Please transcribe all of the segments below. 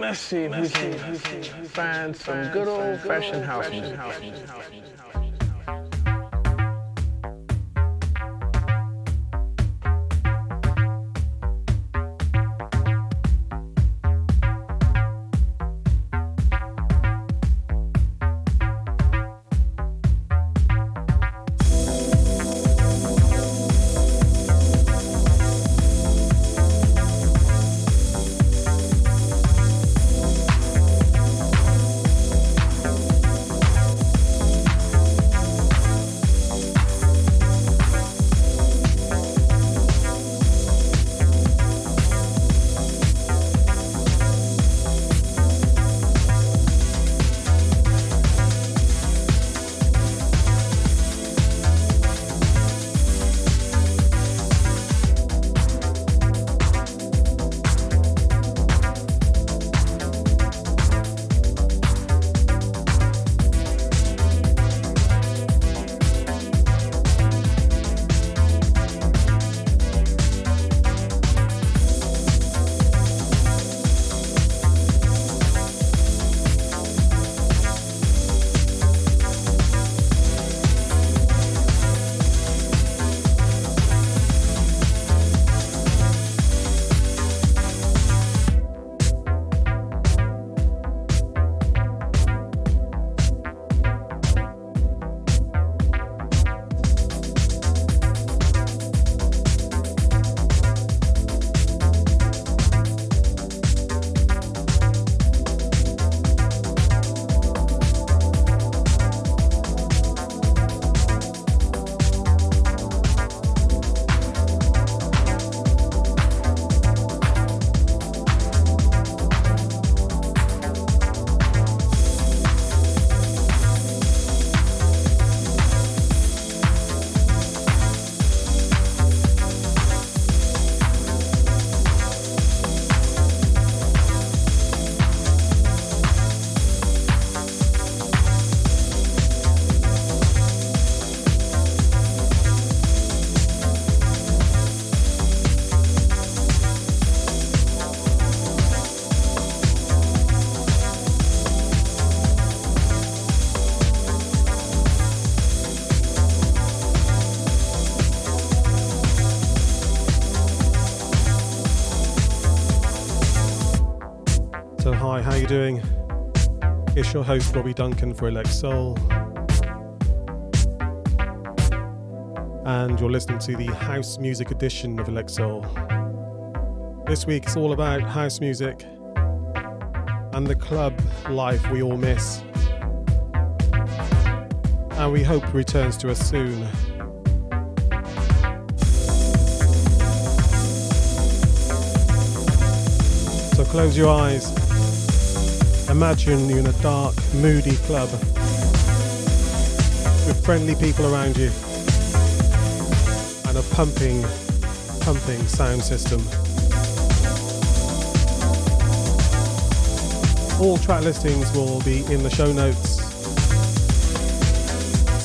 let's see if we can find some good old fashioned house music. Doing? It's your host, Robbie Duncan for Elect Soul. And you're listening to the house music edition of Elect Soul. This week it's all about house music and the club life we all miss. And we hope returns to us soon. So close your eyes Imagine you're in a dark, moody club with friendly people around you and a pumping, pumping sound system. All track listings will be in the show notes.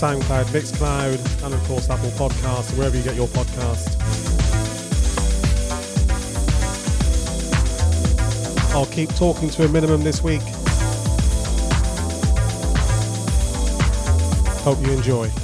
SoundCloud, Mixcloud, and of course Apple Podcasts, wherever you get your podcast. I'll keep talking to a minimum this week. Hope you enjoy.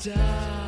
die.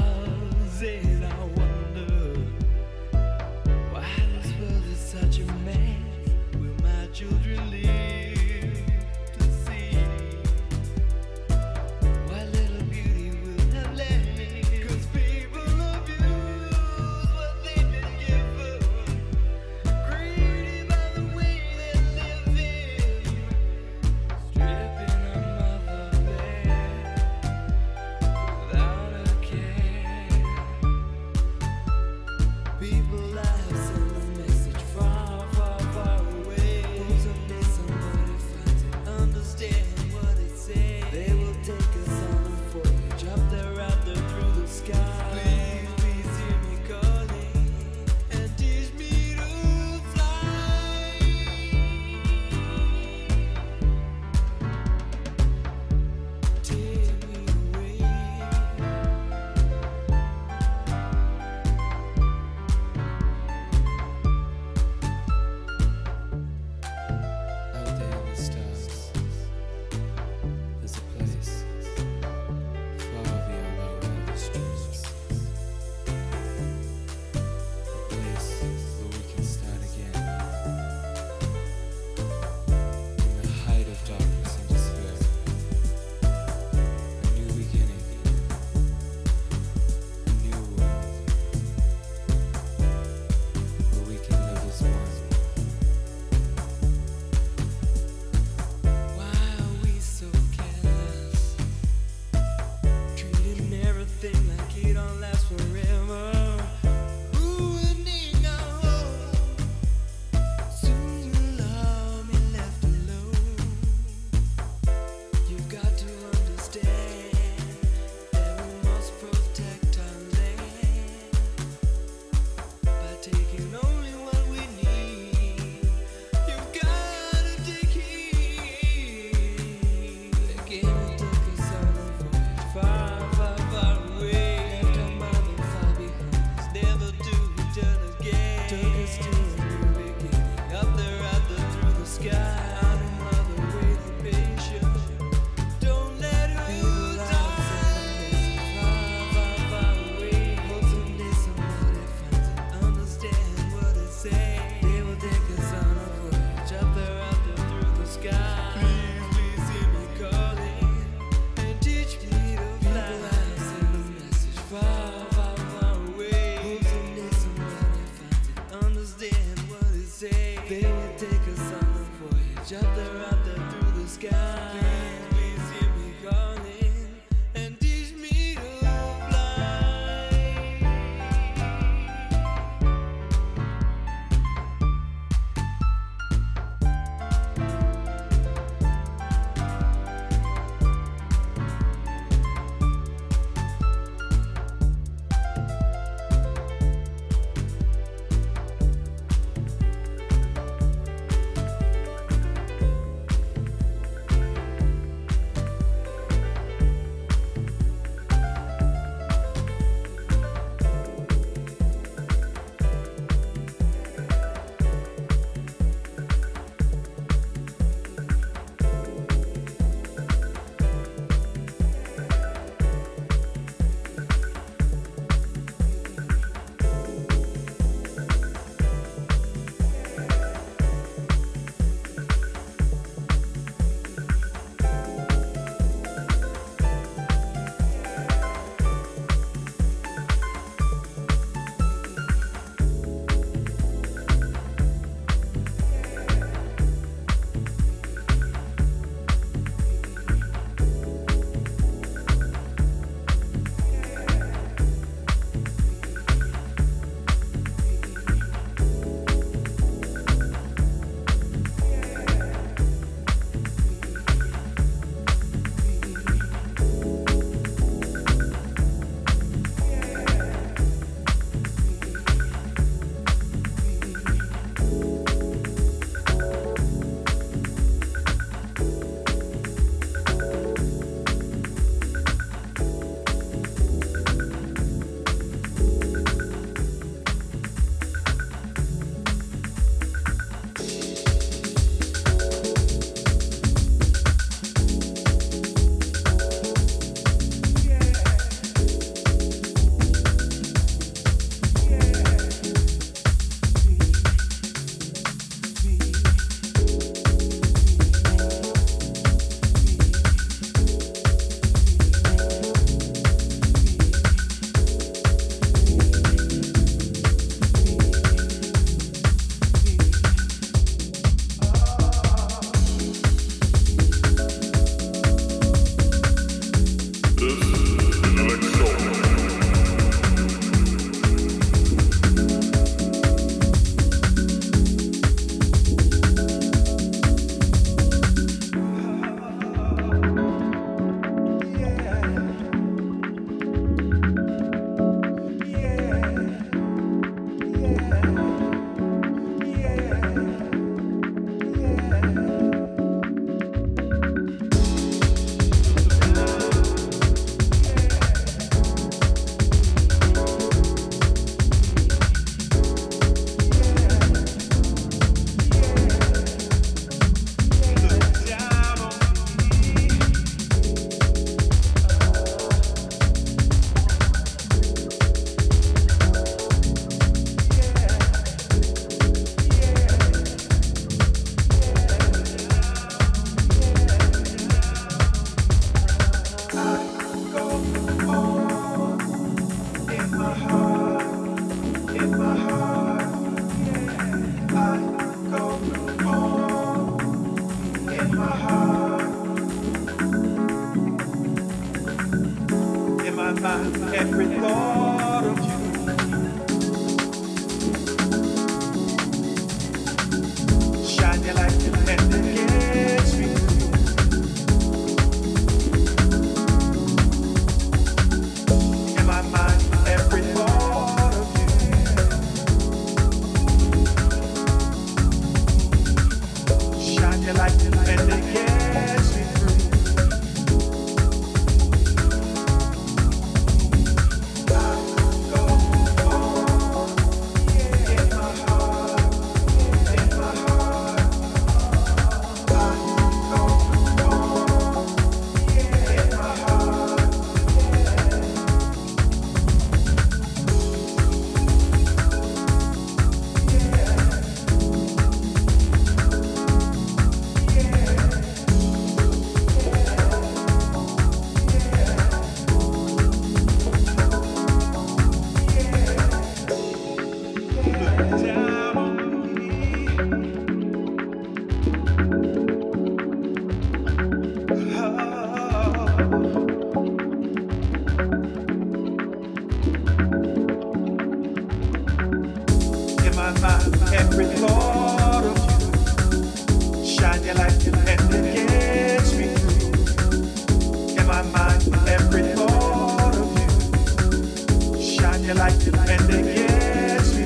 and you like to bend against me.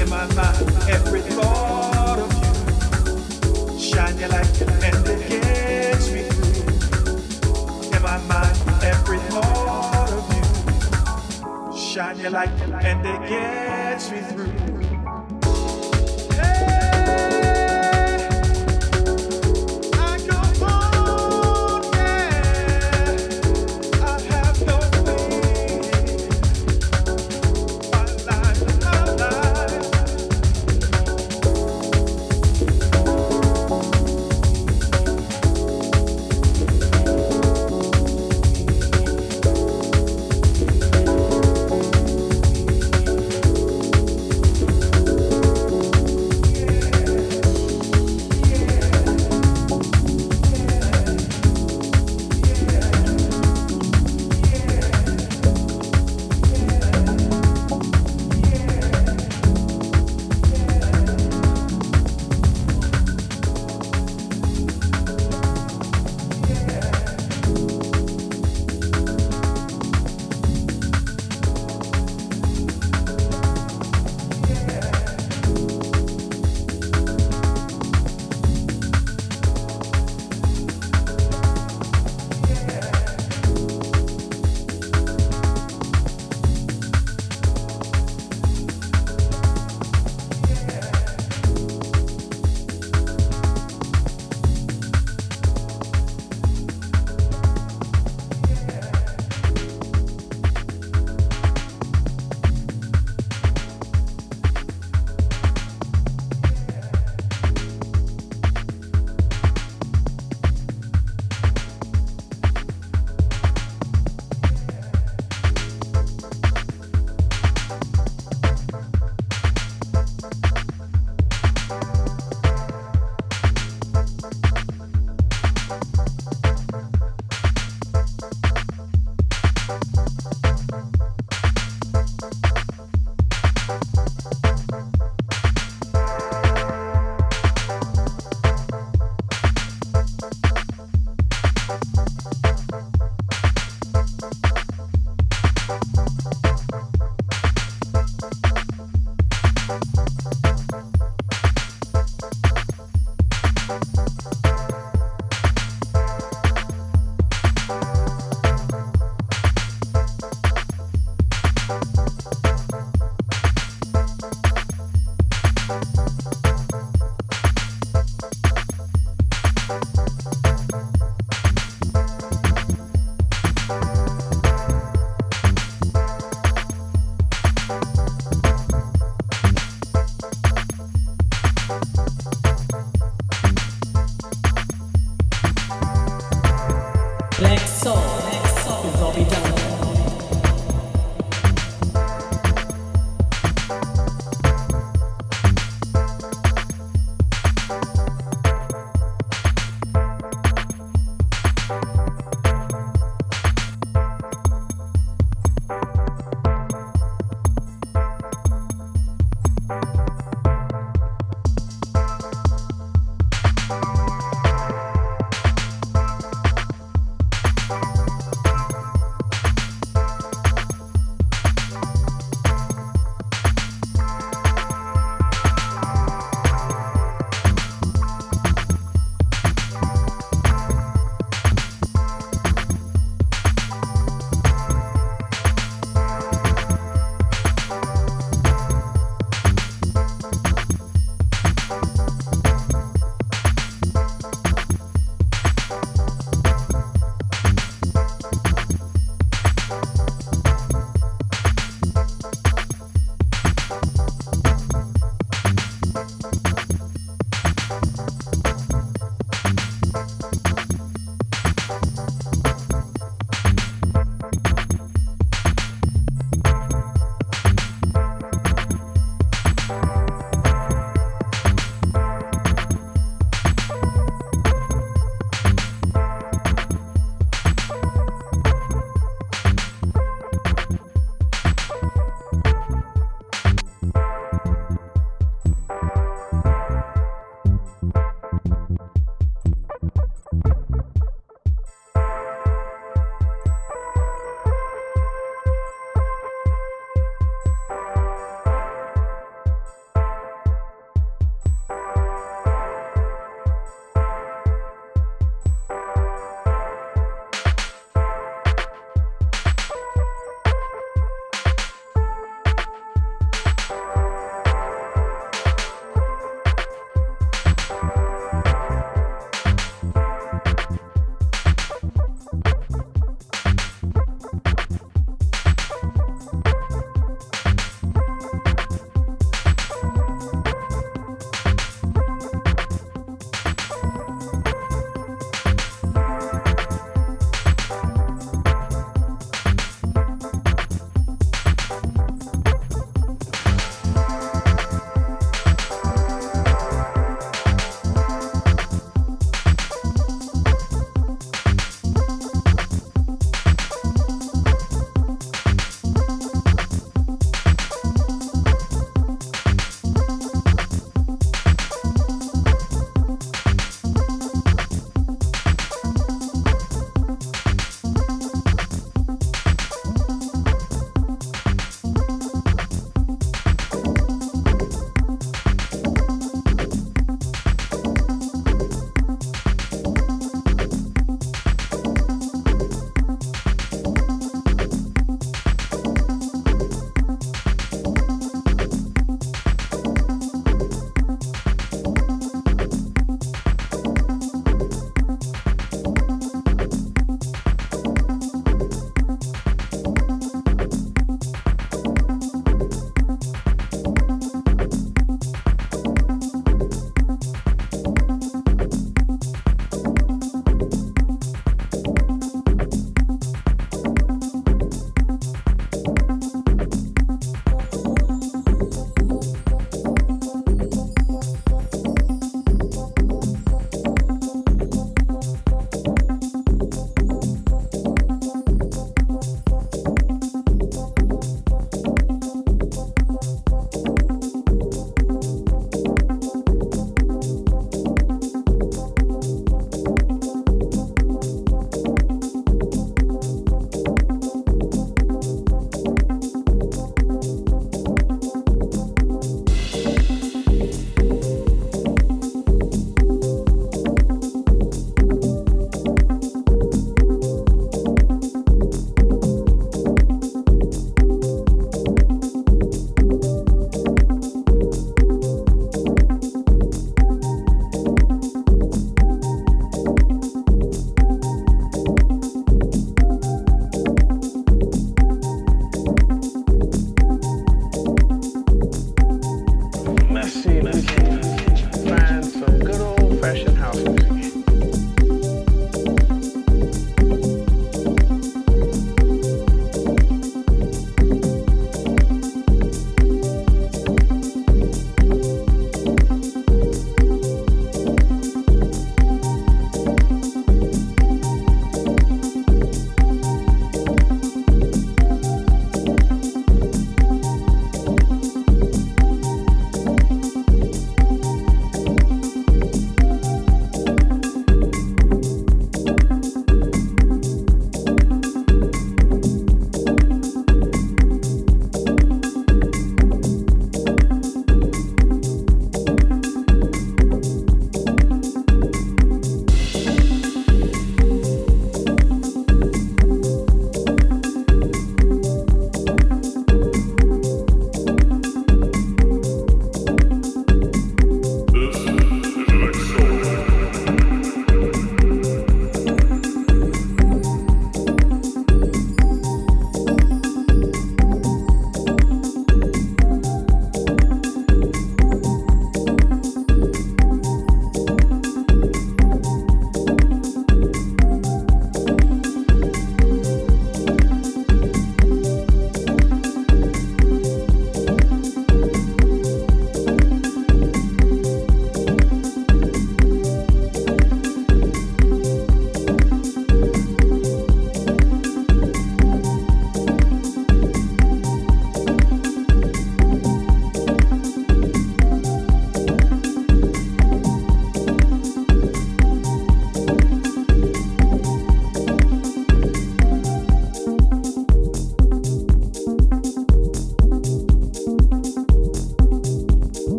In my mind, every thought of you. Shine your light and me. In my mind, every thought of you. Shine your light and it gets me through.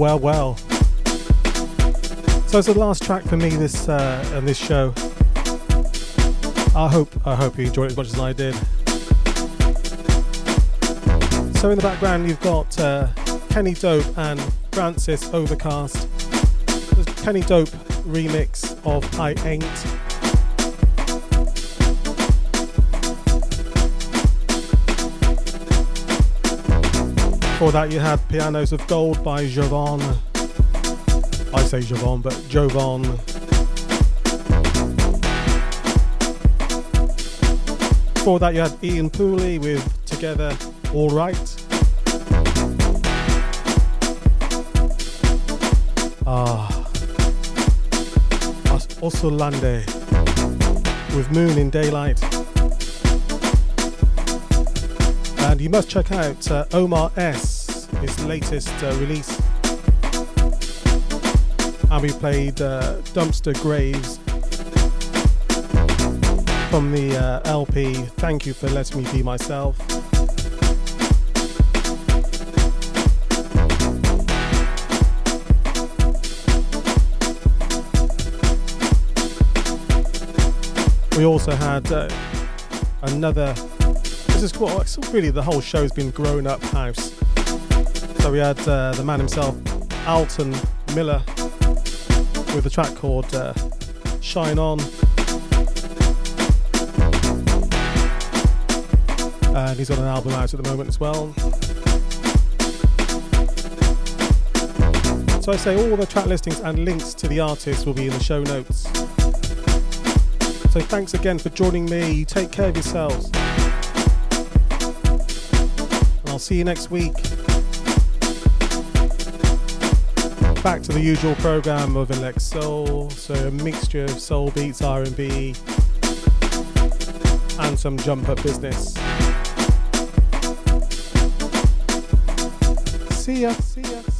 Well, well. So it's the last track for me this uh, on this show. I hope I hope you enjoyed it as much as I did. So in the background you've got uh, Kenny Dope and Francis Overcast. The Kenny Dope remix of I Ain't. Before that you had Pianos of Gold by Jovonn. I say Jovan, but Jovan. Before that, you had Ian Pooley with Together All Right. Ah. Osunlade with Moon in Daylight. You must check out uh, Omar S, his latest uh, release. And we played uh, Dumpster Graves from the uh, LP Thank You for Letting Me Be Myself. We also had uh, another. Is cool. It's really the whole show's been grown up house. So we had uh, the man himself, Alton Miller, with a track called uh, Shine On. And he's got an album out at the moment as well. So I say all the track listings and links to the artists will be in the show notes. So thanks again for joining me. Take care of yourselves. See you next week. Back to the usual program of Elect Soul, so a mixture of soul beats, R&B, and some jump up business. See ya. See ya.